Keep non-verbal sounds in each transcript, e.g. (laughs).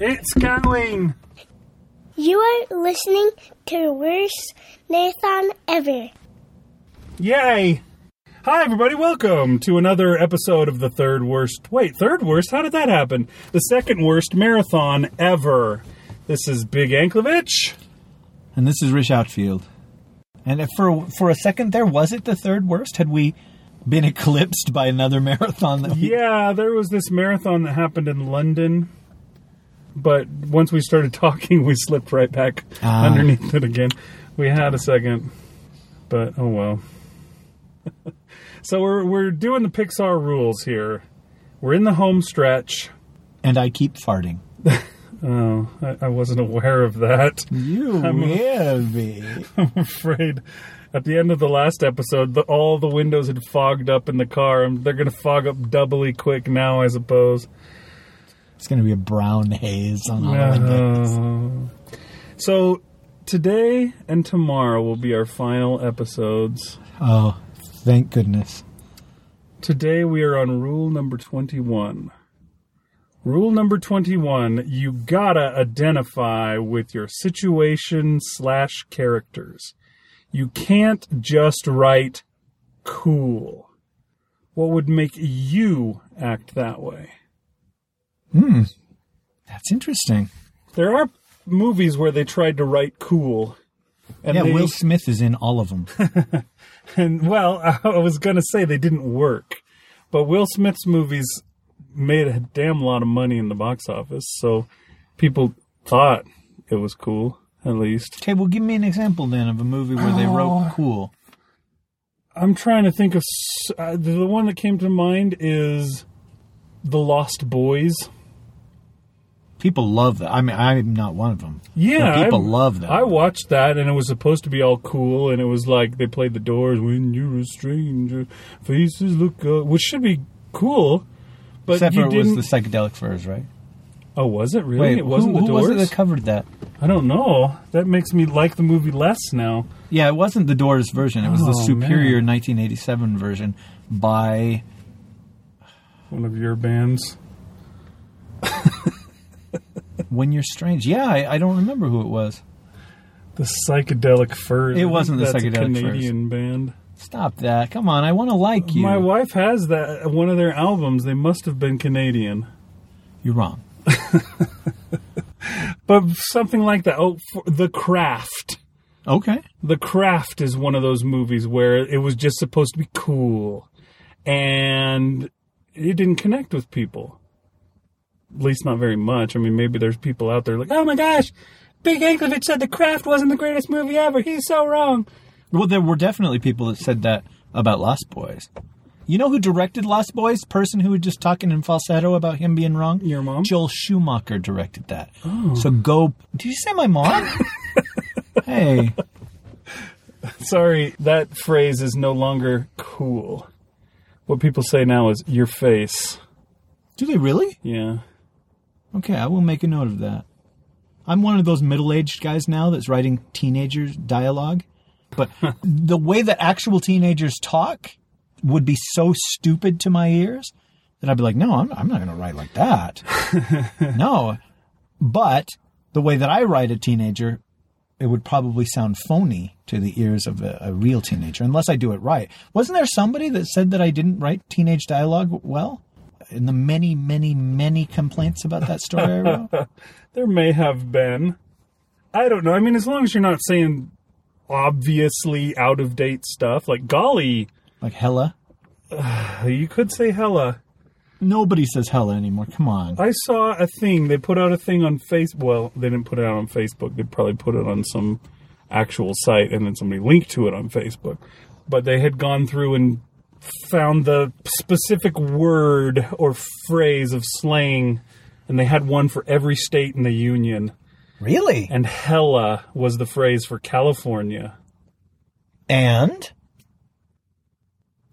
It's going. You are listening to the worst Nathan ever. Yay! Hi, everybody. Welcome to another episode of the third worst. Wait, third worst? How did that happen? The second worst marathon ever. This is Big Anklovich. And this is Rich Outfield. And if for for a second there, was it the third worst? Had we been eclipsed by another (laughs) marathon? That we, Yeah, there was this marathon that happened in London, but once we started (laughs) talking, we slipped right back Ah. underneath it again. We had a second, but oh well. (laughs) so we're we're doing the Pixar rules here. We're in the home stretch. And I keep farting. (laughs) Oh, I, I wasn't aware of that. You will be. I'm afraid at the end of the last episode, the, all the windows had fogged up in the car. and They're going to fog up doubly quick now, I suppose. It's going to be a brown haze on all the windows. Uh, so today and tomorrow will be our final episodes. Oh, thank goodness. Today we are on rule number 21. Rule number 21 you gotta identify with your situation slash characters. You can't just write cool. What would make you act that way? That's interesting. There are movies where they tried to write cool. And Yeah, they, Will Smith is in all of them. (laughs) And well, (laughs) I was gonna say they didn't work, but Will Smith's movies made a damn lot of money in the box office, so people thought it was cool. At least okay, well, give me an example then of a movie where they Oh. wrote cool. I'm trying to think of uh, the one that came to mind is The Lost Boys. People love that. I mean, I'm not one of them. Yeah, But people I- love that. I watched that, and it was supposed to be all cool, and it was like they played the Doors when you're a stranger, faces look up, which should be cool. But Except you for it was the psychedelic furs, right? oh, was it really? Wait, it wasn't who, the who Doors. was it that covered that? I don't know. That makes me like the movie less now. Yeah, it wasn't the Doors version. It was the Oh, superior 1987 version by One of your bands. When You're Strange. Yeah, I, I don't remember who it was. The psychedelic furs. It wasn't the That's a Psychedelic Furs. Canadian band. Stop that. Come on, I want to like you. My wife has that one of their albums. They must have been Canadian. You're wrong. (laughs) But something like that. Oh, for The Craft. Okay. The Craft is one of those movies where it was just supposed to be cool. And it didn't connect with people. At least not very much. I mean, maybe there's people out there like, oh my gosh, Big Anklevich said The Craft wasn't the greatest movie ever. He's so wrong. Well, there were definitely people that said that about Lost Boys. You know who directed Lost Boys? Person who was just talking in falsetto about him being wrong? Your mom? Joel Schumacher directed that. Oh. So go. Did you say my mom? (laughs) hey. Sorry, that phrase is no longer cool. What people say now is your face. Do they really? Yeah. Okay, I will make a note of that. I'm one of those middle aged guys now that's writing teenagers dialogue. But (laughs) the way that actual teenagers talk would be so stupid to my ears that I'd be like, no, I'm, I'm not going to write like that. (laughs) no. But the way that I write a teenager, it would probably sound phony to the ears of a, a real teenager, unless I do it right. Wasn't there somebody that said that I didn't write teenage dialogue well? In the many, many, many complaints about that story I wrote? (laughs) There may have been. I don't know. I mean, as long as you're not saying obviously out of date stuff, like golly, Like hella? (sighs) you could say hella. Nobody says hella anymore. Come on. I saw a thing. They put out a thing on Facebook. Well, they didn't put it out on Facebook. They probably put it on some actual site, and then somebody linked to it on Facebook. But they had gone through and found the specific word or phrase of slang, and they had one for every state in the union. Really? And hella was the phrase for California. And?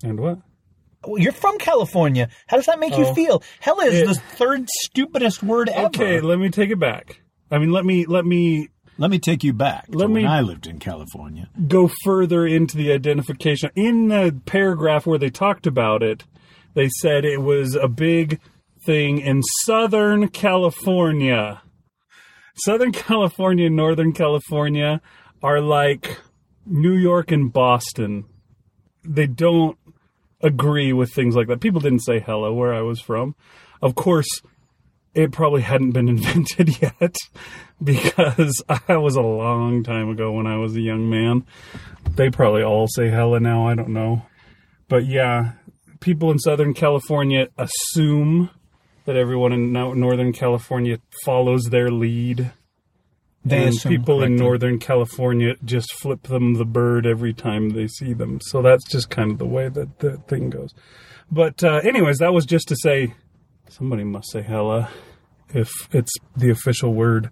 And what? Well, You're from California. How does that make you Oh. feel? Hella is It- the third stupidest word ever. Okay, let me take it back. I mean, let me let me Let me take you back Let to when I lived in California. go further into the identification. In the paragraph where they talked about it, they said it was a big thing in Southern California. Southern California and Northern California are like New York and Boston. They don't agree with things like that. People didn't say hello where I was from. Of course, it probably hadn't been (laughs) invented yet (laughs) because (laughs) I was a long time ago when I was a young man. They probably all say hella now, I don't know. But yeah, people in Southern California assume that everyone in Northern California follows their lead. They and people in. Northern California just flip them the bird every time they see them. So that's just kind of the way that the thing goes. But uh, anyways, that was just to say somebody must say hella if it's the official word.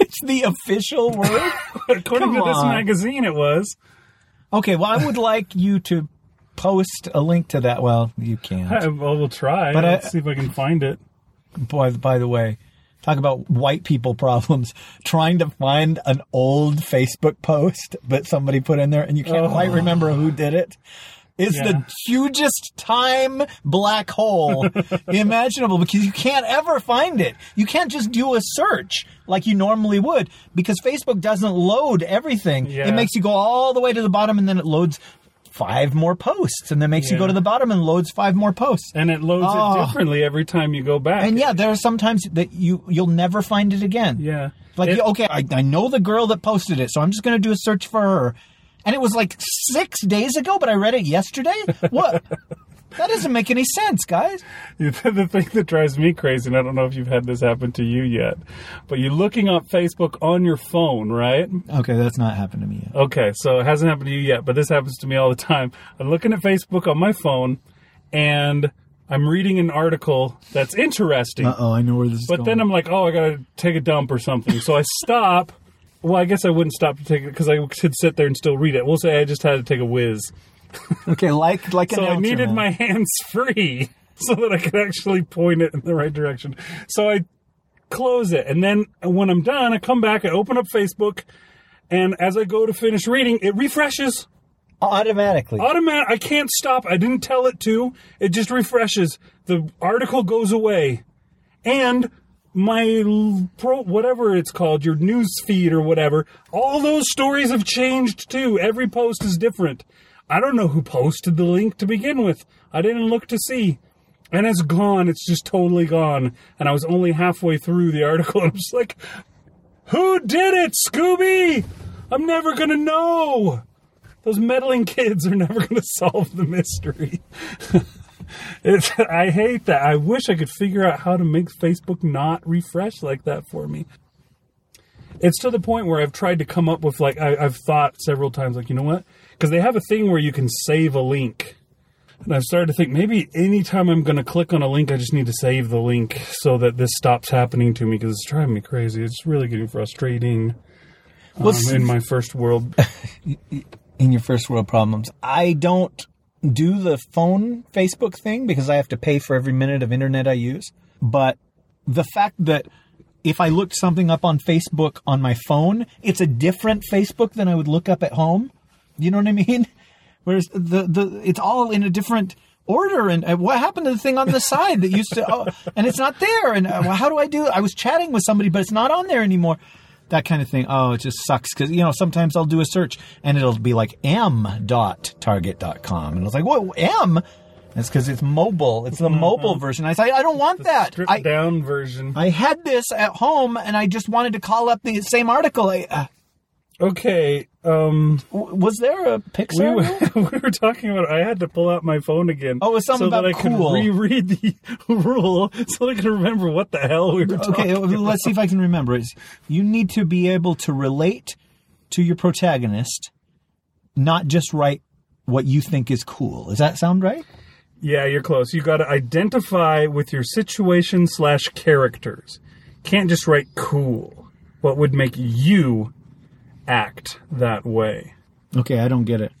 It's the official word. (laughs) According Come to this on. magazine, it was. okay, well, I would (laughs) like you to post a link to that. Well, you can't. I, well, we'll try. But I- Let's see if I can find it. Boy, by the way, talk about white people problems. (laughs) Trying to find an old Facebook post that somebody put in there and you can't quite oh. remember who did it. It's. Yeah. the hugest time black hole (laughs) imaginable because you can't ever find it. You can't just do a search like you normally would because Facebook doesn't load everything. Yeah. It makes you go all the way to the bottom and then it loads five more posts and then makes you go to the bottom and loads five more posts. And it loads Oh. it ah. differently every time you go back. And yeah, there are sometimes that you you'll never find it again. Yeah. Like It- okay, I, I know the girl that posted it, so I'm just going to do a search for her. And it was like six days ago, but I read it yesterday. What? (laughs) that doesn't make any sense, guys. (laughs) the thing that drives me crazy, and I don't know if you've had this happen to you yet, but you're looking up Facebook on your phone, right? Okay, that's not happened to me yet. Okay, so it hasn't happened to you yet, but this happens to me all the time. I'm looking at Facebook on my phone, and I'm reading an article that's interesting. Uh oh, I know where this is But going. then I'm like, oh, I gotta take a dump or something. So I (laughs) stop. Well, I guess I wouldn't stop to take it because I could sit there and still read it. We'll say I just had to take a whiz. okay, like like (laughs) So an I needed man. my hands (laughs) free so that I could actually point it in the right direction. So I close it. And then when I'm done, I come back, I open up Facebook, and as I go to finish reading, it refreshes. automatically. Automatic. I can't stop. I didn't tell it to. It just refreshes. The article goes away, and my pro, whatever it's called, your news feed or whatever, all those stories have changed too. Every post is different. I don't know who posted the link to begin with. I didn't look to see. And it's gone. It's just totally gone. And I was only halfway through the (laughs) article. I'm just like, who did it, Scooby? I'm never gonna know. Those meddling kids are never going (laughs) to solve the mystery. (laughs) it's, I hate that. I wish I could figure out how to make Facebook not refresh like that for me. It's to the point where I've tried to come up with, like, I, I've thought several times, like, you know what? Because they have a thing where you can save a link. And I've started to think maybe anytime I'm going to click on a link, I just need to save the link so that this stops happening to me because it's driving me crazy. It's really getting frustrating um, What's- in my first world. (laughs) in your first world problems. I don't do the phone Facebook thing because I have to pay for every minute of internet I use. But the fact that if I looked something up on Facebook on my phone, it's a different Facebook than I would look up at home. You know what I (laughs) mean? Whereas the the it's all in a different order. And uh, what happened to the thing on the (laughs) side that used to? Oh, and it's not there. And uh, well, how do I do? I was chatting with somebody, but it's not on there anymore. That kind of thing. Oh, it just sucks because you know sometimes I'll do a search and it'll be like m.target.com, and I was like, what m? That's because it's mobile. It's the mobile version. I say I don't want that. Stripped I down version. I had this at home and I just wanted to call up the same article. I, uh, Okay, um, was there a we, Pixar? were- (laughs) we were talking about. I had to pull out my phone again. Oh, it was something so that about I could reread the (laughs) rule, so that I could remember what the hell we were talking. okay, let's see if I can remember. It's, you need to be able to relate to your protagonist, not just write what you think is cool. Does that sound right? Yeah, you're close. You got to identify with your situation slash characters. Can't just write cool. What would make you act that way? Okay, I don't get it.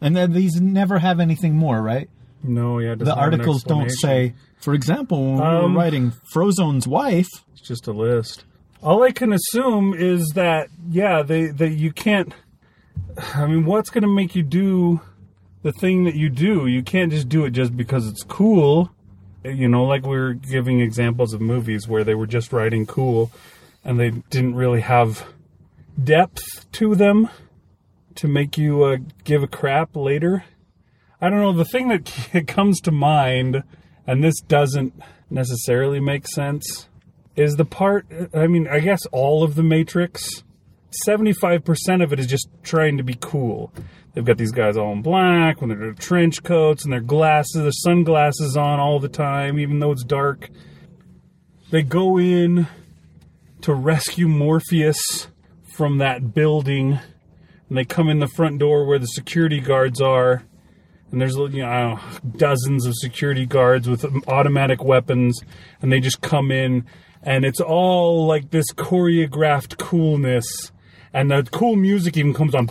And then these never have anything more, right? No, yeah. The doesn't have an articles don't say, for example, when we Um, were writing Frozone's wife. It's just a list. All I can assume is that yeah, they they you can't. I mean, what's going to make you do the thing that you do? You can't just do it just because it's cool. You know, like we are giving examples of movies where they were just writing cool, and they didn't really have depth to them to make you uh, give a crap later. I don't know. The thing that (laughs) comes to mind, and this doesn't necessarily make sense, is the part. I mean, I guess all of the Matrix, 75% of it is just trying to be cool. They've got these guys all in black with their trench coats and their glasses, their sunglasses on all the time, even though it's dark. They go in to rescue Morpheus from that building, and they come in the front door where the security guards are. And there's you know dozens of security guards with automatic weapons, and they just come in, and it's all like this choreographed coolness and the cool music even comes on.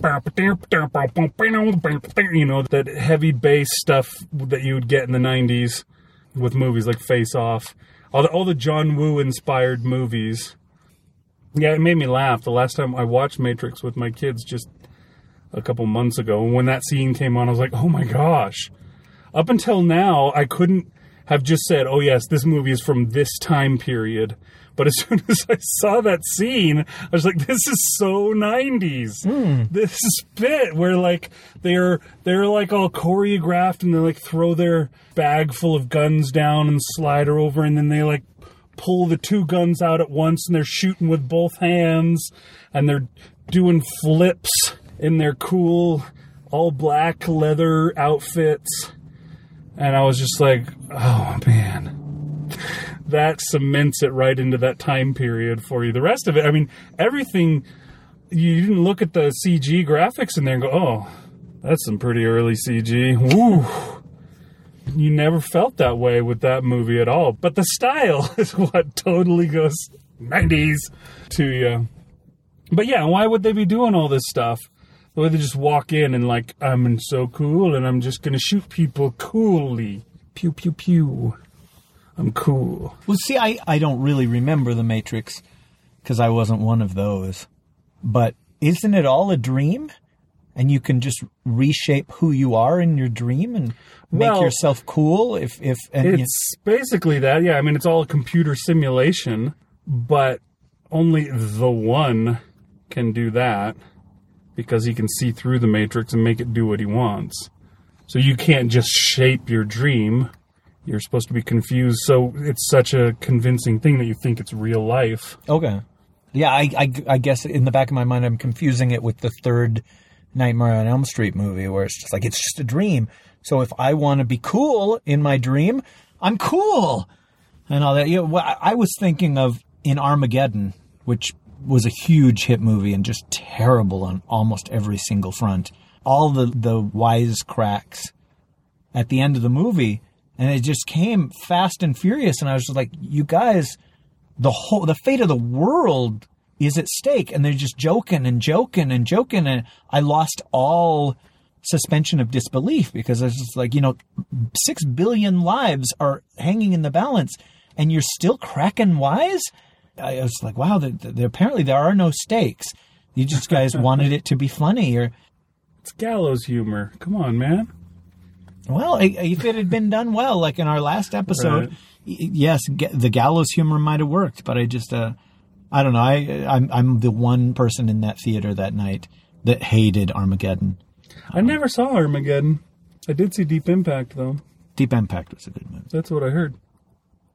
You know that heavy bass stuff that you would get in the '90s with movies like Face Off, all the all the John Woo inspired movies. Yeah, it made me laugh. The last time I watched Matrix with my kids, just a couple months ago, and when that scene came on, I was like, "Oh my gosh!" Up until now, I couldn't have just said, "Oh yes, this movie is from this time period." But as (laughs) soon as I saw that scene, I was like, "This is so '90s. Hmm. This bit where like they're they're like all choreographed and they like throw their bag full of guns down and slide her over, and then they like pull the two guns out at once and they're shooting with both hands and they're doing flips in their cool all black leather outfits." And I was just like, "Oh man." that cements it right into that time period for you. The rest of it, I mean, everything, you didn't look at the CG graphics in there and go, oh, that's some pretty early CG. Woo. You never felt that way with that movie at all. But the style (laughs) is what totally goes 90s to you. But yeah, why would they be doing all this stuff? The way they just walk in and like, I'm so cool and I'm just gonna shoot people coolly. Pew pew pew. I'm cool. Well, see, I, I don't really remember The Matrix because I wasn't one of those. But isn't it all a dream? And you can just reshape who you are in your dream and make Well, yourself cool if if and you- It's basically that. Yeah, I mean, it's all a computer simulation, but only the one can do that because he can see through the matrix and make it do what he wants. So you can't just shape your dream. You're supposed to be confused. So it's such a convincing thing that you think it's real life. Okay. Yeah, I, I, I guess in the back of my mind, I'm confusing it with the third Nightmare on Elm Street movie, where it's just like it's just a dream. So if I want to be cool in my dream, I'm cool, and all that. You know, I was thinking of in Armageddon, which was a huge hit movie and just terrible on almost every single front. All the the wise cracks at the end of the movie, and it just came fast and furious. And I was just like, you guys the whole the fate of the world is at stake and they're just joking and joking and joking and i lost all suspension of disbelief because it's just like you know 6 billion lives are hanging in the balance and you're still cracking wise i was like wow the, the, apparently there are no stakes you just guys (laughs) wanted it to be funny or It's gallows humor. Come on, man. Well, if it had been done well, like in our last episode, Right. y- yes, the gallows humor might have worked, but I just, uh, I don't know. I, I'm, I'm the one person in that theater that night that hated Armageddon. I never saw Armageddon. I did see Deep Impact though. Deep Impact was a good movie. That's what I heard.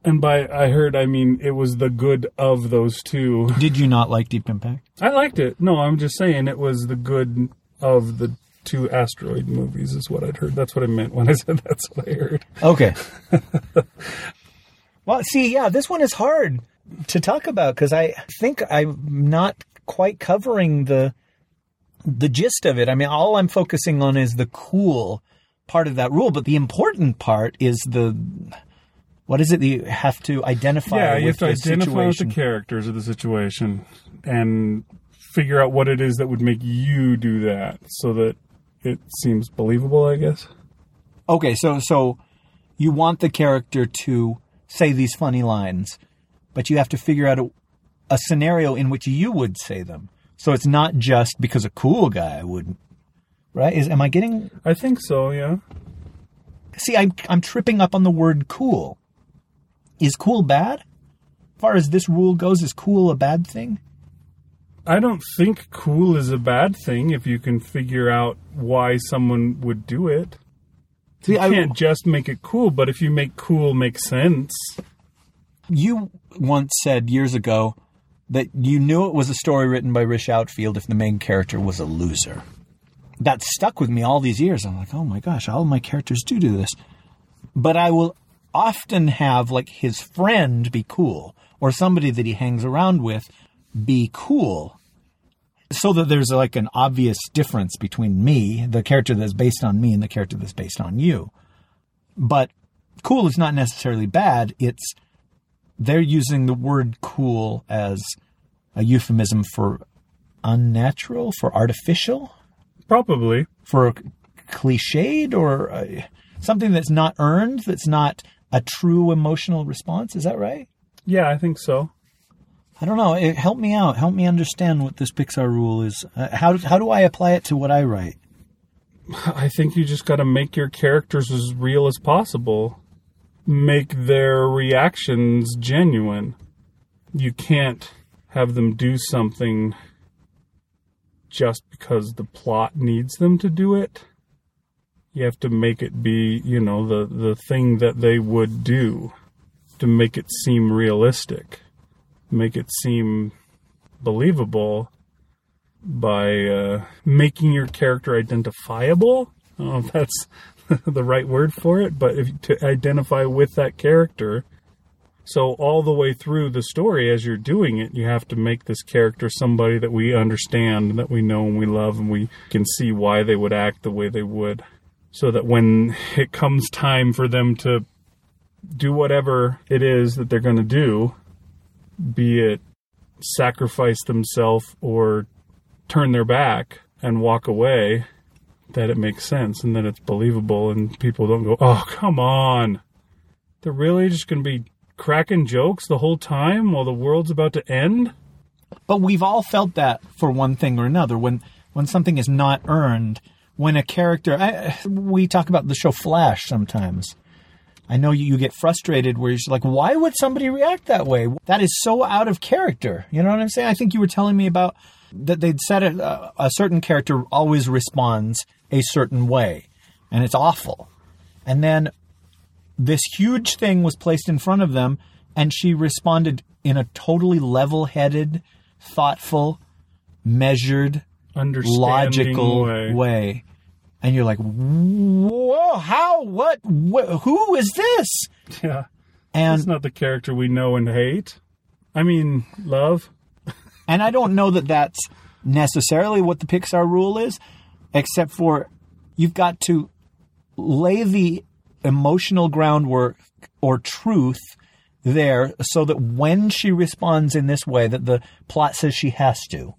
And by I heard, I mean it was the good of those two. (laughs) Did you not like Deep Impact? I liked it. No, I'm just saying it was the good of the two asteroid movies, is what I'd heard. That's what I meant when I (laughs) said that's what I heard. Okay. (laughs) well, see, yeah, this one is hard to talk about because I think I'm not quite covering the the gist of it. I mean, all I'm focusing on is the cool part of that rule, but the important part is the what is it that you have to identify yeah, you with have to the identify with the characters of the situation and figure out what it is that would make you do that so that it seems believable, I guess. Okay, so so you want the character to say these funny lines, but you have to figure out a, a scenario in which you would say them. So it's not just because a cool guy wouldn't. Right? Is am I getting I think so, yeah. See, I'm I'm tripping up on the word cool. Is cool bad? As far as this rule goes, is cool a bad thing? I don't think cool is a bad thing if you can figure out why someone would do it. See, You I, can't just make it cool, but if you make cool make sense, you once said years ago that you knew it was a story written by Rich Outfield if the main character was a loser. That stuck with me all these years. I'm like, oh my gosh, all my characters do do this. But I will often have like his friend be cool or somebody that he hangs around with be cool. So that there's like an obvious difference between me, the character that's based on me, and the character that's based on you. But cool is not necessarily bad. It's they're using the word cool as a euphemism for unnatural, for artificial, probably. for cliched, or uh, something that's not earned, that's not a true emotional response. Is that right? Yeah, I think so. I don't know. It, help me out. Help me understand what this Pixar rule is. Uh, how how do I apply it to what I write? I think you just got to make your characters as real as possible. Make their reactions genuine. You can't have them do something just because the plot needs them to do it. You have to make it be, you know, the, the thing that they would do to make it seem realistic, make it seem believable by uh, making your character identifiable. I don't know if that's (laughs) the right word for it, but if to identify with that character. So all the way through the story, as you're doing it, you have to make this character somebody that we understand, that we know and we love, and we can see why they would act the way they would. So that when it comes time for them to do whatever it is that they're going to do, be it sacrifice themselves or turn their back and walk away, that it makes sense and that it's believable and people don't go, oh, come on. They're really just going to be cracking jokes the whole time while the world's about to end? But we've all felt that for one thing or another. When when something is not earned, when a character, I, we talk about the show Flash sometimes. I know you, you get frustrated where you're like, why would somebody react that way? That is so out of character. You know what I'm saying? I think you were telling me about that they'd said uh, a certain character always responds a certain way, and it's awful. And then this huge thing was placed in front of them, and she responded in a totally level headed, thoughtful, measured, logical way. way. And you're like, whoa, how, what, wh- who is this? Yeah. And It's not the character we know and hate. I mean, love. And I don't know that that's necessarily what the Pixar rule is, except for you've got to lay the emotional groundwork or truth there so that when she responds in this way that the plot says she has to,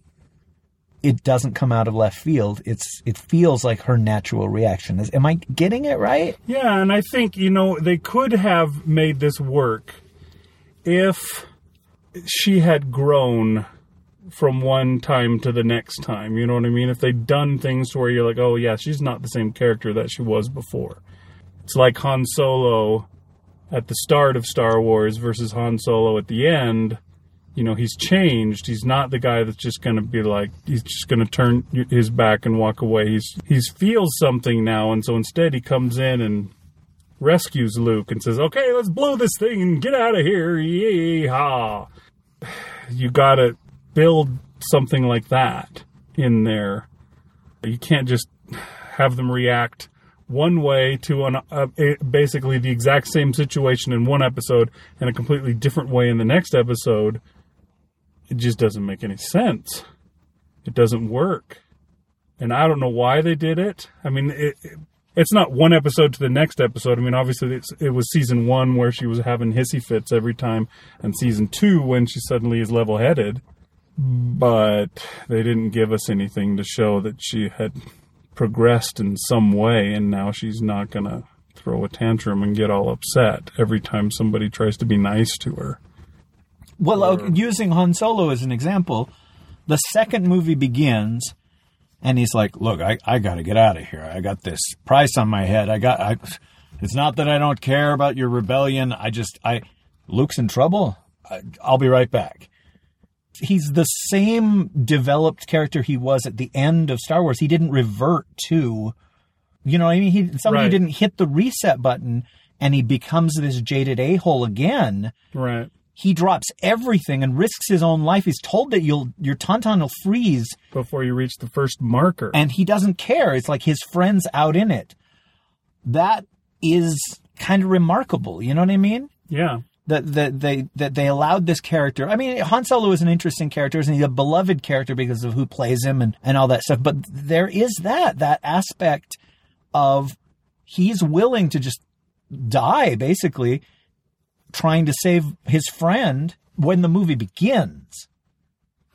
it doesn't come out of left field. It's it feels like her natural reaction. Is am I getting it right? Yeah, and I think, you know, they could have made this work if she had grown from one time to the next time. You know what I mean? If they'd done things to where you're like, oh, yeah, she's not the same character that she was before. It's like Han Solo at the start of Star Wars versus Han Solo at the end. You know, he's changed. He's not the guy that's just going to be like, he's just going to turn his back and walk away. He's he's feels something now, and so instead he comes in and rescues Luke and says, "Okay, let's blow this thing and get out of here." Yeehaw! (sighs) You got to build something like that in there. You can't just have them react one way to an, uh, basically the exact same situation in one episode and a completely different way in the next episode. It just doesn't make any sense. It doesn't work. And I don't know why they did it. I mean, it, it, it's not one episode to the next episode. I mean, obviously, it's, it was season one where she was having hissy fits every time, and season two when she suddenly is level headed. But they didn't give us anything to show that she had progressed in some way, and now she's not going to throw a tantrum and get all upset every time somebody tries to be nice to her. Well, uh, using Han Solo as an example, the second movie begins, and he's like, "Look, I, I got to get out of here. I got this price on my head. I got. I, it's not that I don't care about your rebellion. I just, I, Luke's in trouble. I- I'll be right back. He's the same developed character he was at the end of Star Wars. He didn't revert to, you know, what I mean, he somebody Right. didn't hit the reset button and he becomes this jaded a hole again. Right. He drops everything and risks his own life. He's told that you'll your tauntaun will freeze, Before you reach the first marker. and he doesn't care. It's like his friends out in it. That is kind of remarkable. You know what I mean? yeah. That that they that they allowed this character. I mean, Han Solo is an interesting character, and he's a beloved character because of who plays him and and all that stuff. But there is that that aspect of he's willing to just die, basically, trying to save his friend when the movie begins.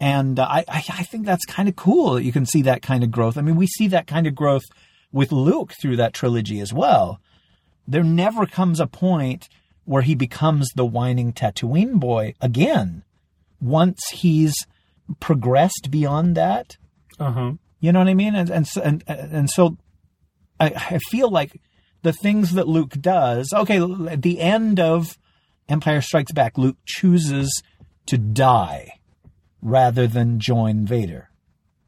And uh, I, I I think that's kind of cool that you can see that kind of growth. I mean, we see that kind of growth with Luke through that trilogy as well. There never comes a point where he becomes the whining Tatooine boy again. Once he's progressed beyond that, Uh huh. you know what I mean? And and so- and, and so I, I feel like the things that Luke does. Okay, at the end of Empire Strikes Back, Luke chooses to die rather than join Vader.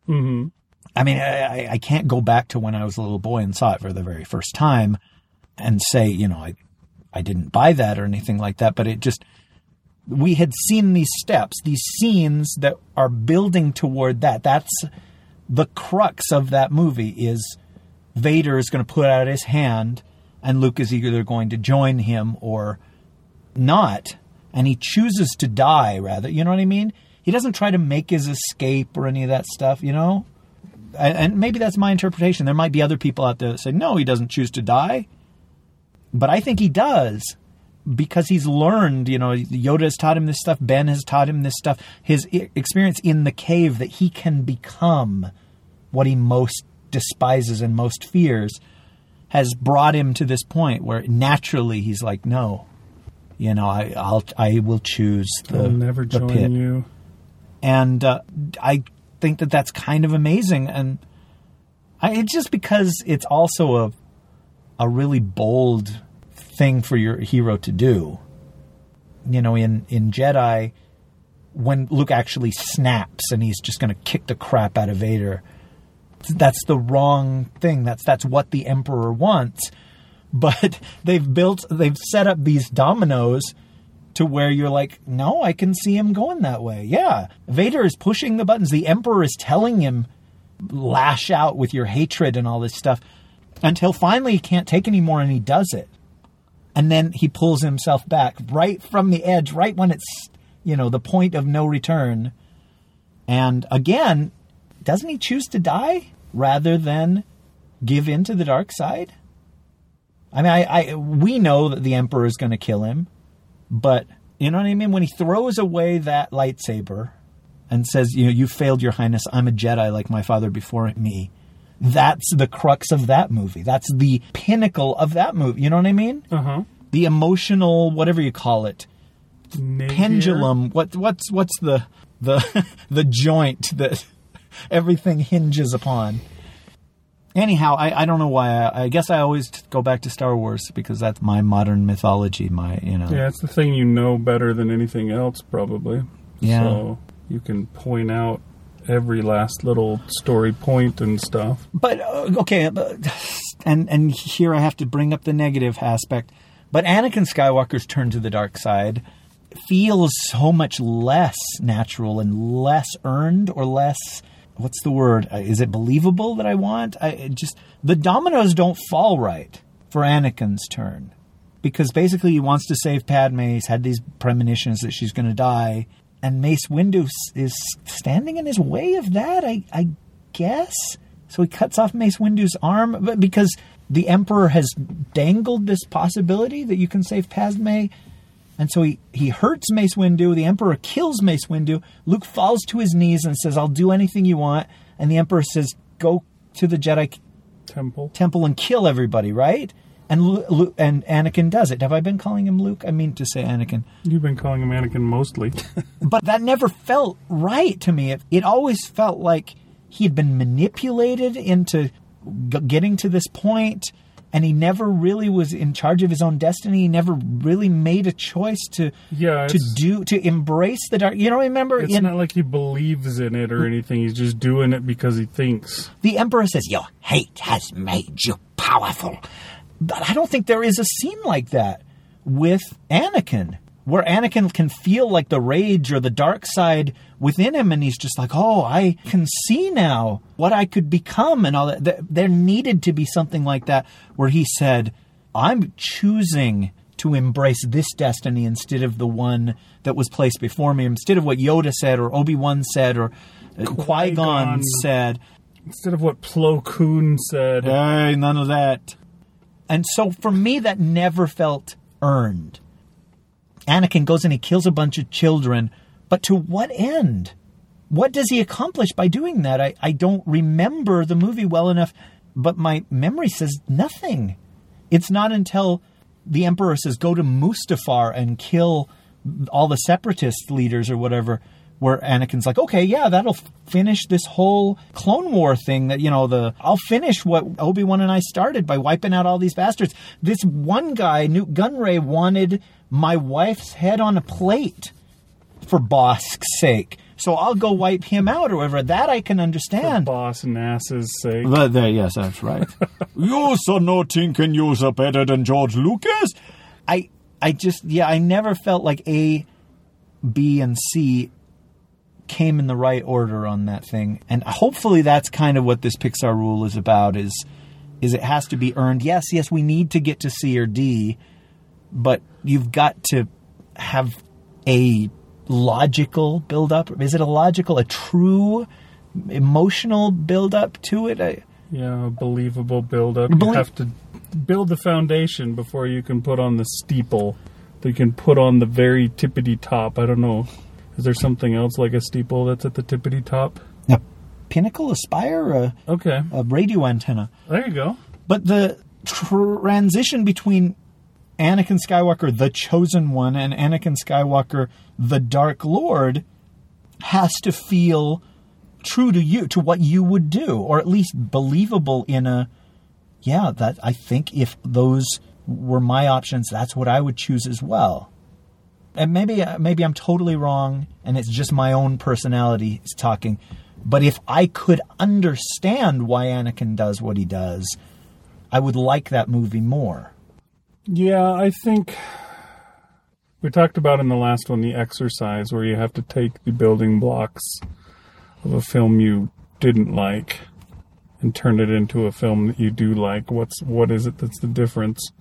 hmm I mean, I, I- I can't go back to when I was a little boy and saw it for the very first time and say, you know, I, I didn't buy that or anything like that, but it just, we had seen these steps, these scenes that are building toward that. That's the crux of that movie is Vader is going to put out his hand and Luke is either going to join him or not. And he chooses to die rather, you know what I mean? He doesn't try to make his escape or any of that stuff, you know? and, maybe that's my interpretation. There might be other people out there that say, no, he doesn't choose to die. But I think he does because he's learned, you know, Yoda has taught him this stuff, Ben has taught him this stuff, his experience in the cave that he can become what he most despises and most fears has brought him to this point where naturally he's like, no, you know, I, I'll, I will choose the, I'll never the join pit you. and uh, I think that that's kind of amazing. And I, it's just because it's also a a really bold thing for your hero to do. You know, in in Jedi, when Luke actually snaps and he's just going to kick the crap out of Vader, that's the wrong thing. That's that's what the Emperor wants. (laughs) But they've built, they've set up these dominoes to where you're like, no, I can see him going that way. Yeah. Vader is pushing the buttons. The Emperor is telling him, lash out with your hatred and all this stuff until finally he can't take anymore and he does it. And then he pulls himself back right from the edge, right when it's, you know, the point of no return. And again, doesn't he choose to die rather than give in to the dark side? I mean, I, I we know that the Emperor is going to kill him. But you know what I mean? When he throws away that lightsaber and says, "You know, you failed, Your Highness. I'm a Jedi like my father before me." That's the crux of that movie. That's the pinnacle of that movie. You know what I mean? Uh huh. The emotional, whatever you call it, pendulum. What what's what's the the (laughs) the joint that (laughs) everything hinges upon? Anyhow, I, I don't know why. I, I guess I always go back to Star Wars because that's my modern mythology. My you know. Yeah, it's the thing you know better than anything else, probably. Yeah. So you can point out every last little story point and stuff. But uh, okay, but, and and here I have to bring up the negative aspect. But Anakin Skywalker's turn to the dark side feels so much less natural and less earned or less what's the word? Uh, Is it believable that I want? I just the dominoes don't fall right for Anakin's turn because basically he wants to save Padme. He's had these premonitions that she's going to die, and Mace Windu is standing in his way of that. I, I guess. So he cuts off Mace Windu's arm, but because the Emperor has dangled this possibility that you can save Padme. And so he, he hurts Mace Windu. The Emperor kills Mace Windu. Luke falls to his knees and says, I'll do anything you want. And the Emperor says, Go to the Jedi Temple. temple and kill everybody, right? And Lu- Lu- and Anakin does it. Have I been calling him Luke? I mean to say Anakin. You've been calling him Anakin mostly. (laughs) (laughs) But that never felt right to me. It, it always felt like he had been manipulated into g- getting to this point and he never really was in charge of his own destiny. He never really made a choice to Yeah, to do to embrace the dark. You know, remember It's in, not like he believes in it or anything. He's just doing it because he thinks. the Emperor says, "Your hate has made you powerful," but I don't think there is a scene like that with Anakin. Where Anakin can feel like the rage or the dark side within him, and he's just like, "Oh, I can see now what I could become," and all that. There- needed to be something like that where he said, "I'm choosing to embrace this destiny instead of the one that was placed before me, instead of what Yoda said or Obi Wan said or uh, Qui Gon Qui-Gon. said." Instead of what Plo Koon said. Hey, none of that. And so for me, that never felt earned. Anakin goes and he kills a bunch of children, but to what end? What does he accomplish by doing that? I, I don't remember the movie well enough, but my memory says nothing. It's not until the Emperor says, go to Mustafar and kill all the separatist leaders or whatever, where Anakin's like, okay, yeah, that'll finish this whole Clone War thing that, you know, the, I'll finish what Obi-Wan and I started by wiping out all these bastards. This one guy, Nute Gunray, wanted my wife's head on a plate for Bosk's sake. So I'll go wipe him out or whatever. That I can understand. For Boss Nass's sake. But there, yes, that's right. (laughs) you son no thinking you're better than George Lucas. I, I just, yeah, I never felt like A, B, and C came in the right order on that thing, and hopefully that's kind of what this Pixar rule is about. Is, is it has to be earned? Yes, yes, we need to get to C or D, but you've got to have a logical build up. Is it a logical, a true emotional build up to it? I, Yeah, a believable build up. Belie- you have to build the foundation before you can put on the steeple. You can put on the very tippity top. I don't know. Is there something else like a steeple that's at the tippity top? a pinnacle, a spire, a, Okay, a radio antenna. there you go. But the transition between Anakin Skywalker, the chosen one, and Anakin Skywalker, the Dark Lord, has to feel true to you, to what you would do, or at least believable in a, yeah, that I think if those were my options, that's what I would choose as well. And maybe maybe I'm totally wrong, and it's just my own personality is talking. But if I could understand why Anakin does what he does, I would like that movie more. Yeah, I think we talked about in the last one the exercise where you have to take the building blocks of a film you didn't like and turn it into a film that you do like. What's what is it that's the difference?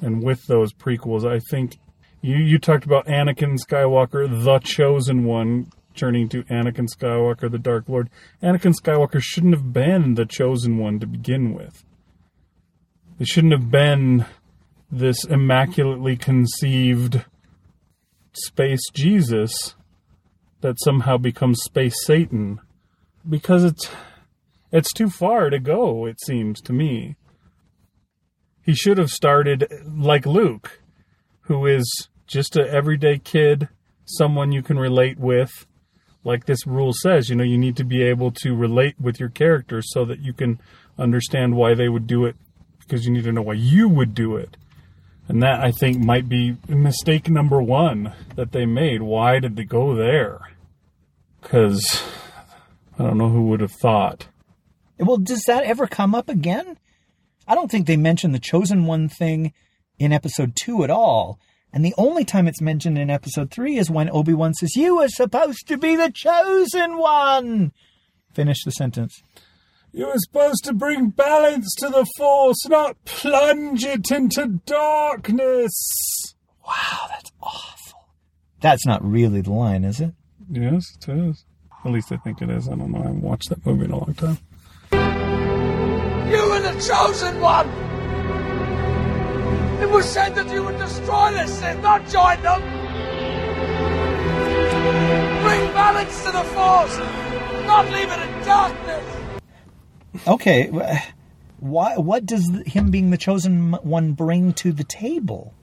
And with those prequels, I think you you talked about Anakin Skywalker, the chosen one, turning to Anakin Skywalker, the Dark Lord. Anakin Skywalker shouldn't have been the chosen one to begin with. It shouldn't have been this immaculately conceived space Jesus that somehow becomes space Satan because it's it's too far to go it seems to me he should have started like Luke who is just a everyday kid someone you can relate with like this rule says you know you need to be able to relate with your character so that you can understand why they would do it because you need to know why you would do it and that I think might be mistake number one that they made. Why did they go there? Because I don't know who would have thought. Well, does that ever come up again? I don't think they mention the chosen one thing in episode two at all. And the only time it's mentioned in episode three is when Obi Wan says, You are supposed to be the chosen one. Finish the sentence. You were supposed to bring balance to the force, not plunge it into darkness. Wow, that's awful. That's not really the line, is it? Yes, it is. At least I think it is. I don't know. I haven't watched that movie in a long time. You were the chosen one! It was said that you would destroy the Sith, not join them! Bring balance to the Force, not leave it in darkness! Okay, why? What does him being the chosen one bring to the table?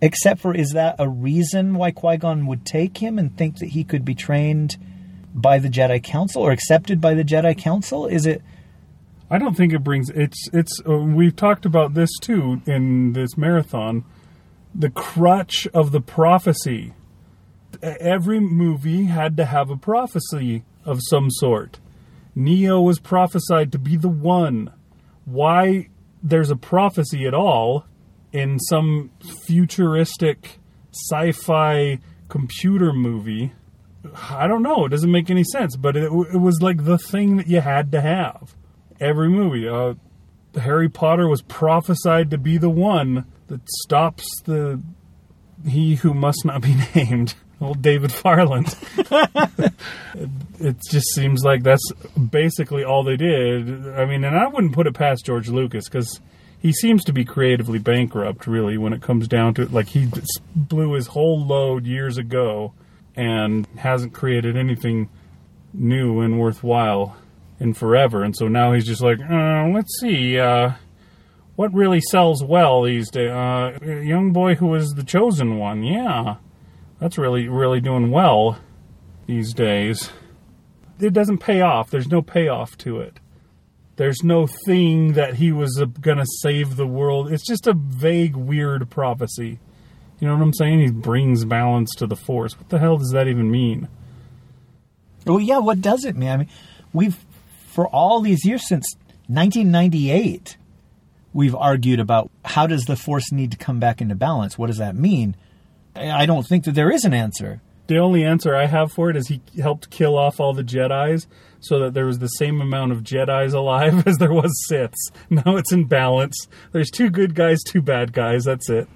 Except for, is that a reason why Qui Gon would take him and think that he could be trained by the Jedi Council or accepted by the Jedi Council? Is it? I don't think it brings it's it's uh, we've talked about this too in this marathon the crutch of the prophecy every movie had to have a prophecy of some sort Neo was prophesied to be the one why there's a prophecy at all in some futuristic sci-fi computer movie I don't know. It doesn't make any sense, but it, it was like the thing that you had to have. Every movie, uh, Harry Potter was prophesied to be the one that stops the he who must not be (laughs) named, old David Farland. it, (laughs) it just seems like that's basically all they did. I mean, and I wouldn't put it past George Lucas because he seems to be creatively bankrupt, really, when it comes down to it. Like he blew his whole load years ago and hasn't created anything new and worthwhile in forever. And so now he's just like, uh, let's see, uh, what really sells well these days? Uh, young boy who was the chosen one, yeah, that's really, really doing well these days. It doesn't pay off. There's no payoff to it. There's no thing that he was uh, to save the world. It's just a vague, weird prophecy. You know what I'm saying? He brings balance to the force. What the hell does that even mean? Well, yeah, what does it mean? I mean, we've, for all these years since 1998, we've argued about how does the force need to come back into balance? What does that mean? I don't think that there is an answer. The only answer I have for it is he helped kill off all the Jedi's so that there was the same amount of Jedi's alive (laughs) as there was Siths. Now it's in balance. There's two good guys, two bad guys. That's it.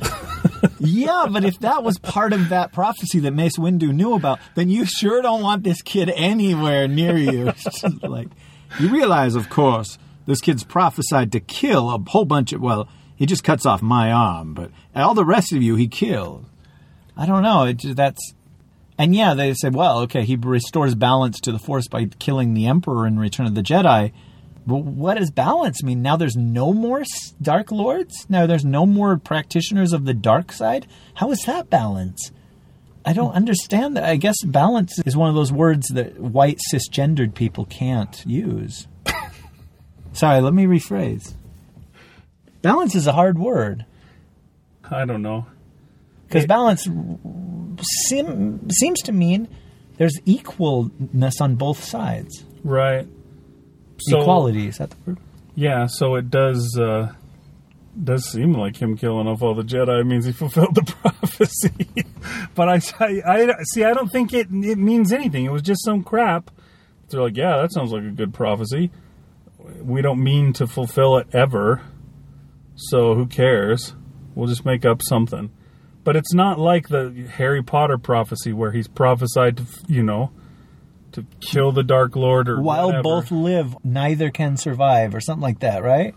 (laughs) yeah, but if that was part of that prophecy that Mace Windu knew about, then you sure don't want this kid anywhere near you. (laughs) Like you realize, of course, this kid's prophesied to kill a whole bunch of. Well, he just cuts off my arm, but all the rest of you he killed. I don't know. It just, that's. And yeah, they said, well, okay, he restores balance to the Force by killing the Emperor in Return of the Jedi. But what does balance mean? Now there's no more Dark Lords? Now there's no more practitioners of the dark side? How is that balance? I don't understand that. I guess balance is one of those words that white cisgendered people can't use. (coughs) Sorry, let me rephrase. Balance is a hard word I don't know. because balance seem, seems to mean there's equalness on both sides. Right. So, Equality is that the word? Yeah, so it does uh, does seem like him killing off all the Jedi means he (laughs) fulfilled the prophecy. (laughs) but I, I, I see. I don't think it it means anything. It was just some crap. They're like, yeah, that sounds like a good prophecy. We don't mean to fulfill it ever, so who cares? We'll just make up something. But it's not like the Harry Potter prophecy where he's prophesied to, you know, to kill the Dark Lord or While whatever. both live, neither can survive, or something like that, right?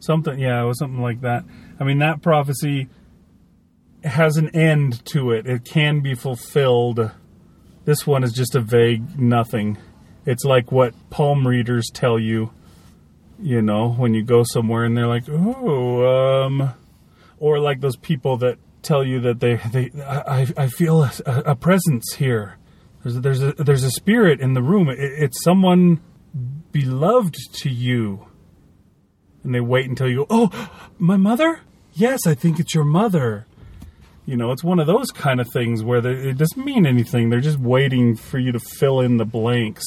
Something, yeah, it was something like that. I mean, that prophecy has an end to it. It can be fulfilled. This one is just a vague nothing. It's like what palm readers tell you, you know, when you go somewhere and they're like, "Oh, um," or like those people that tell you that they, they, I, I feel a, a presence here. There's, there's a, there's a spirit in the room. It, it's someone beloved to you and they wait until you go, oh, my mother? Yes, I think it's your mother. You know, it's one of those kind of things where they, it doesn't mean anything. They're just waiting for you to fill in the blanks.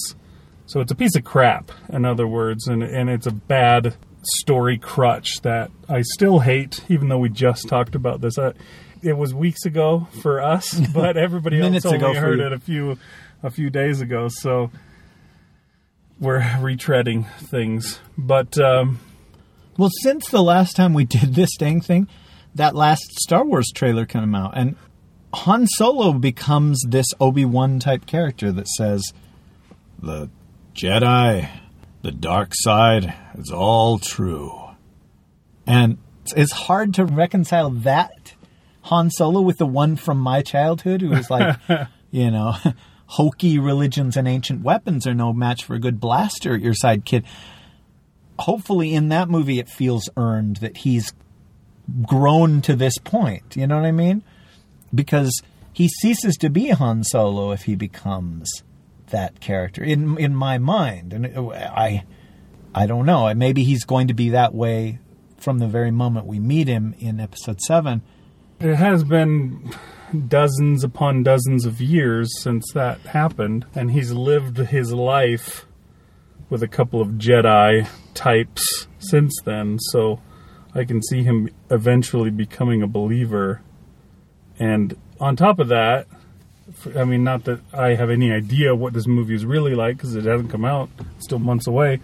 So it's a piece of crap, in other words, and, and it's a bad story crutch that I still hate, even though we just talked about this. It was weeks ago for us, (laughs) but everybody else only heard it a few a few days ago. So we're retreading things, but. Um, Well, since the last time we did this dang thing, that last Star Wars trailer came out, and Han Solo becomes this Obi Wan type character that says, "The Jedi, the dark side, is all true," and it's hard to reconcile that Han Solo with the one from my childhood, who was like, (laughs) you know. (laughs) Hokey religions and ancient weapons are no match for a good blaster at your side, kid hopefully in that movie it feels earned that he's grown to this point. You know what I mean? Because he ceases to be Han Solo if he becomes that character in in my mind, and uh, I I don't know. Maybe he's going to be that way from the very moment we meet him in episode seven. It has been dozens upon dozens of years since that happened, and he's lived his life with a couple of Jedi types since then, so I can see him eventually becoming a believer. And on top of that, I mean, not that I have any idea what this movie is really like because it hasn't come out, it's still months away,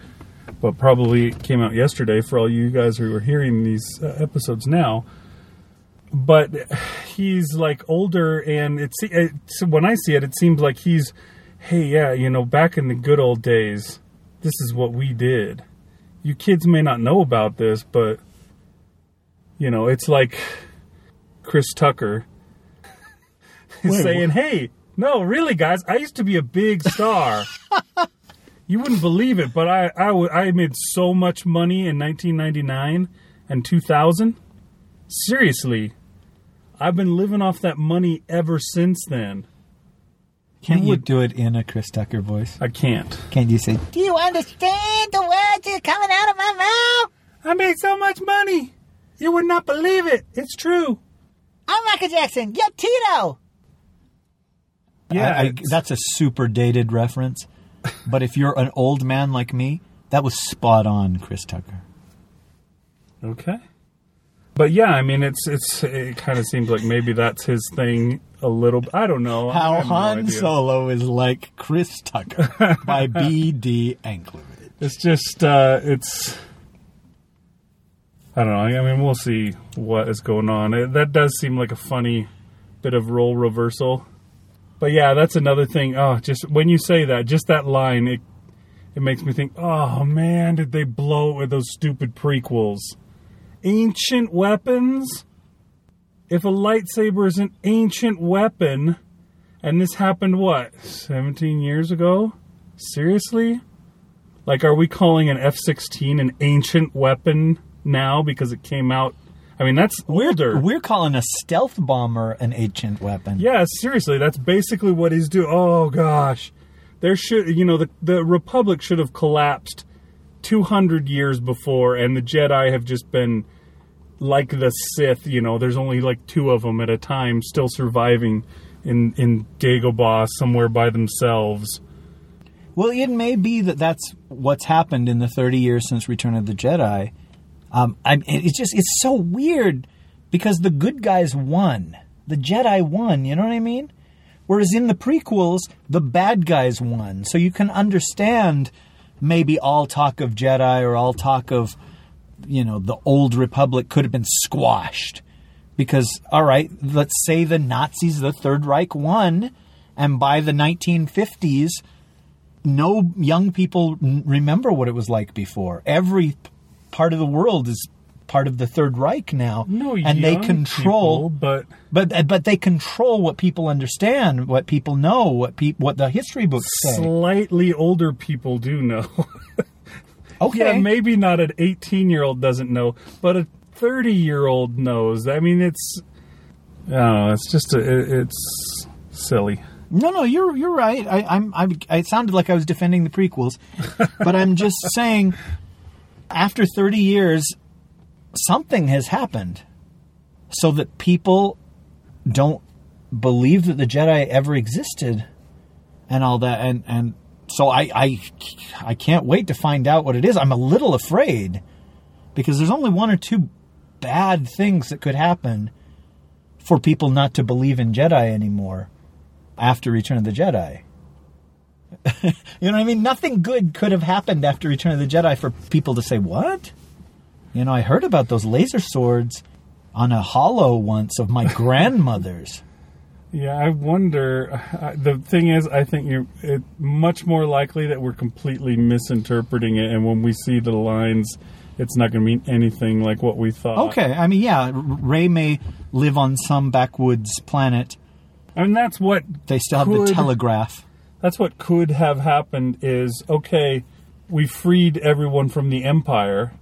but probably came out yesterday for all you guys who are hearing these uh, episodes now but he's like older and it's it's when i see it it seems like he's hey yeah you know back in the good old days this is what we did. You kids may not know about this but you know it's like chris tucker is (laughs) Wait, saying hey no really guys i used to be a big star. (laughs) You wouldn't believe it but I, I, w- I made so much money in 1999 and 2000 seriously I've been living off that money ever since then. Can't You you, do it in a Chris Tucker voice? I can't. Can't you say, Do you understand the words that are coming out of my mouth? I made so much money. You would not believe it. It's true. I'm Michael Jackson. You're Tito. Yeah, I- I- that's a super dated reference. But if you're an old man like me, that was spot on, Chris Tucker. okay. But yeah, I mean, it's it's it kind of seems like maybe that's his thing a little. I don't know. How have no Han. Solo is like Chris Tucker by (laughs) B.D. Anklevich. It's just uh, it's. I don't know. I mean, we'll see what is going on. It, that does seem like a funny bit of role reversal. But yeah, that's another thing. Oh, just when you say that, just that line, it it makes me think. Oh man, did they blow it with those stupid prequels? Ancient weapons. If a lightsaber is an ancient weapon, and this happened what seventeen years ago? Seriously? Like, are we calling an F 16 an ancient weapon now because it came out? I mean, that's older. We're calling a stealth bomber an ancient weapon. yeah, seriously, that's basically what he's doing. Oh, gosh. There should, you know, the, the Republic should have collapsed 200 years before, and the Jedi have just been like the Sith, you know, there's only like two of them at a time still surviving in, in Dagobah somewhere by themselves. Well, it may be that that's what's happened in the 30 years since Return of the Jedi. Um, it's just it's so weird because the good guys won, the Jedi won. You know what I mean? Whereas in the prequels, the bad guys won. So you can understand maybe all talk of Jedi or all talk of you know the old Republic could have been squashed because all right, let's say the Nazis, the Third Reich won, and by the 1950s no young people remember what it was like before. Every part of the world is part of the Third Reich now, No, and they control. people, but but uh, but they control what people understand, what people know, what pe- what the history books say. slightly older people do know. (laughs) Okay, yeah, maybe not an 18 year old doesn't know, but a 30 year old knows. I mean, it's. I don't know. It's just a, it, it's silly. No, no, you're you're right. I, I'm I, I sounded like I was defending the prequels, but I'm just (laughs) saying, after 30 years, something has happened, so that people don't believe that the Jedi ever existed, and all that, and and so I I I can't wait to find out what it is. I'm a little afraid because there's only one or two bad things that could happen for people not to believe in Jedi anymore after Return of the Jedi. (laughs) you know what I mean? Nothing good could have happened after Return of the Jedi for people to say, What? You know, I heard about those laser swords on a hollow once of my (laughs) grandmother's. Yeah, I wonder. I- The thing is, I think you're it, much more likely that we're completely misinterpreting it, and when we see the lines, it's not going to mean anything like what we thought. Okay, I mean, yeah, Rey may live on some backwoods planet. I mean that's what They still have the telegraph. that's what could have happened is okay we freed everyone from the empire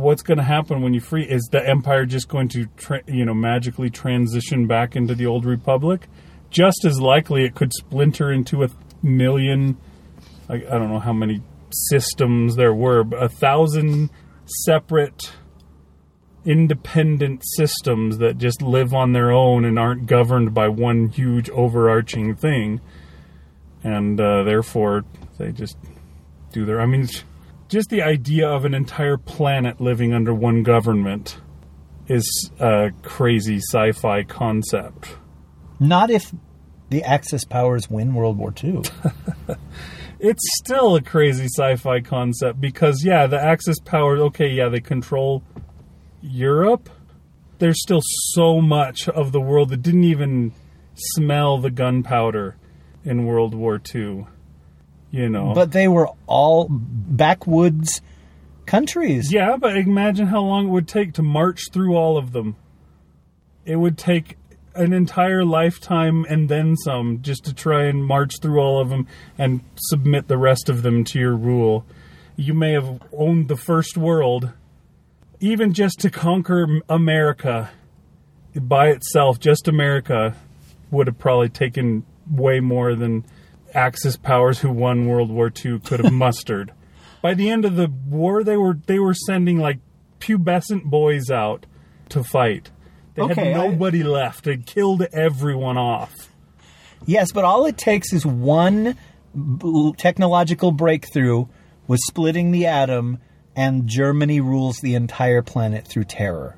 what's going to happen when you free is the empire just going to tra- you know magically transition back into the old republic just as likely it could splinter into a million I, I don't know how many systems there were, a thousand separate independent systems that just live on their own and aren't governed by one huge overarching thing. And uh, therefore, they just do their. I mean, just the idea of an entire planet living under one government is a crazy sci fi concept. Not if the Axis powers win World War II. (laughs) It's still a crazy sci fi concept because, yeah, the Axis powers, okay, yeah, they control Europe. There's still so much of the world that didn't even smell the gunpowder in World War II. You know? but they were all backwoods countries. Yeah, but imagine how long it would take to march through all of them. It would take an entire lifetime and then some just to try and march through all of them and submit the rest of them to your rule. You may have owned the first world, even just to conquer America by itself, just America would have probably taken way more than Axis powers who won World War II could have (laughs) mustered. By the end of the war, they were they were sending like pubescent boys out to fight. They Okay, had I- nobody left. They killed everyone off. Yes, but all it takes is one technological breakthrough with splitting the atom, and Germany rules the entire planet through terror.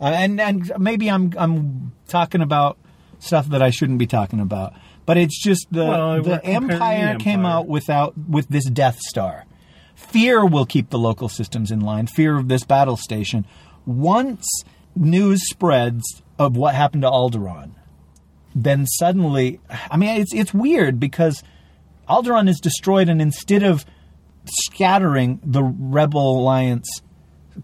Uh, and and maybe I'm I'm talking about stuff that I shouldn't be talking about, but it's just the Well, the the empire came out without with this Death Star. Fear will keep the local systems in line. Fear of this battle station. Once news spreads of what happened to Alderaan, then suddenly, I mean, it's it's weird because Alderaan is destroyed, and instead of scattering, the Rebel Alliance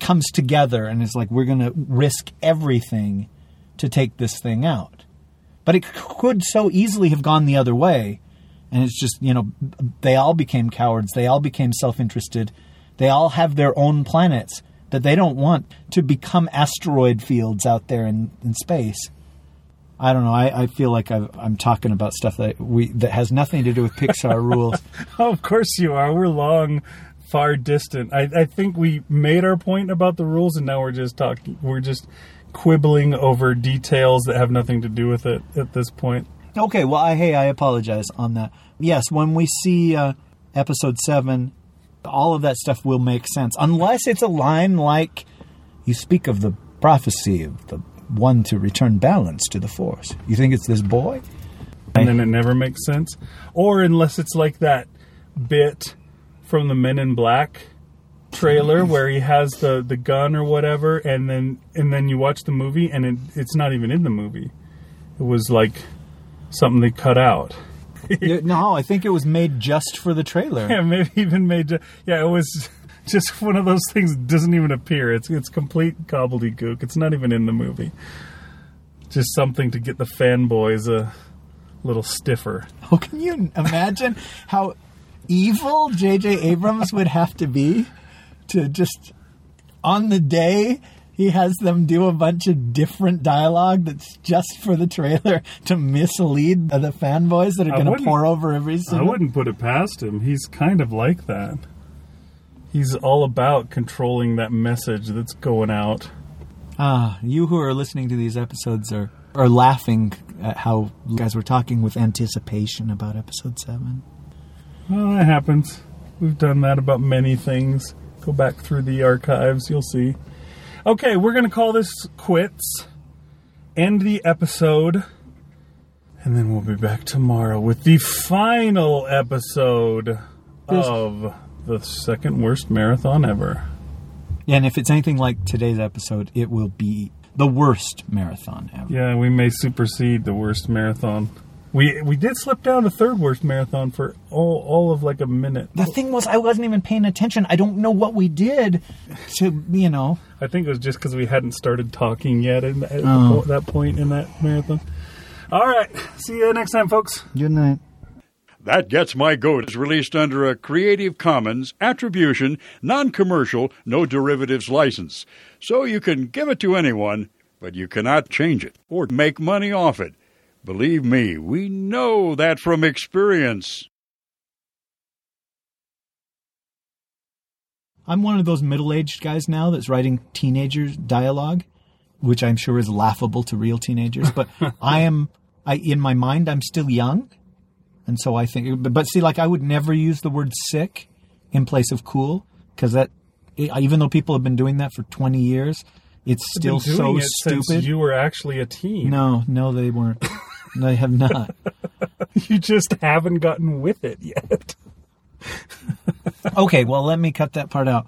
comes together and is like, we're going to risk everything to take this thing out. But it could so easily have gone the other way, and it's just you know they all became cowards. They all became self-interested. They all have their own planets that they don't want to become asteroid fields out there in, in space. I don't know. I, I feel like I've, I'm talking about stuff that we that has nothing to do with Pixar (laughs) rules. Oh, of course you are. We're long, far distant. I, I think we made our point about the rules, and now we're just talking. We're just quibbling over details that have nothing to do with it at this point. Okay, well, I, hey, I apologize on that. Yes, when we see uh, episode seven, all of that stuff will make sense, unless it's a line like you speak of the prophecy of the one to return balance to the force. You think it's this boy? and then it never makes sense. Or unless it's like that bit from the Men in Black trailer where he has the, the gun or whatever, and then and then you watch the movie and it, it's not even in the movie. It was like something they cut out. No, I think it was made just for the trailer. Yeah, maybe even made. to- Yeah, it was (laughs) just one of those things that doesn't even appear. It's it's complete gobbledygook. It's not even in the movie. Just something to get the fanboys a little stiffer. Oh, can you imagine how evil J.J. Abrams would have to be to just on the day he has them do a bunch of different dialogue that's just for the trailer (laughs) to mislead the fanboys that are going to pour over every single. I wouldn't put it past him. He's kind of like that. He's all about controlling that message that's going out. Ah, you who are listening to these episodes are are laughing at how you guys were talking with anticipation about episode seven. Well, that happens. We've done that about many things. Go back through the archives, you'll see. Okay, we're going to call this quits. End the episode. And then we'll be back tomorrow with the final episode of the second worst marathon ever. Yeah, and if it's anything like today's episode, it will be the worst marathon ever. Yeah, we may supersede the worst marathon. We we did slip down to third worst marathon for all all of like a minute. The thing was, I wasn't even paying attention. I don't know what we did to, you know. I think it was just because we hadn't started talking yet at, at Oh. po- that point in that marathon. All right, see you next time, folks. Good night. That Gets My Goat is released under a Creative Commons Attribution, Non Commercial, No Derivatives license. So you can give it to anyone, but you cannot change it or make money off it. Believe me, we know that from experience. I'm one of those middle-aged guys now that's writing teenagers dialogue, which I'm sure is laughable to real teenagers. But (laughs) I am, I in my mind, I'm still young, and so I think. But, but see, like I would never use the word sick in place of cool because that, even though people have been doing that for 20 years, it's still so it stupid. you were actually a teen. no, no, they weren't. (laughs) they have not. (laughs) You just haven't gotten with it yet. Okay, well, let me cut that part out.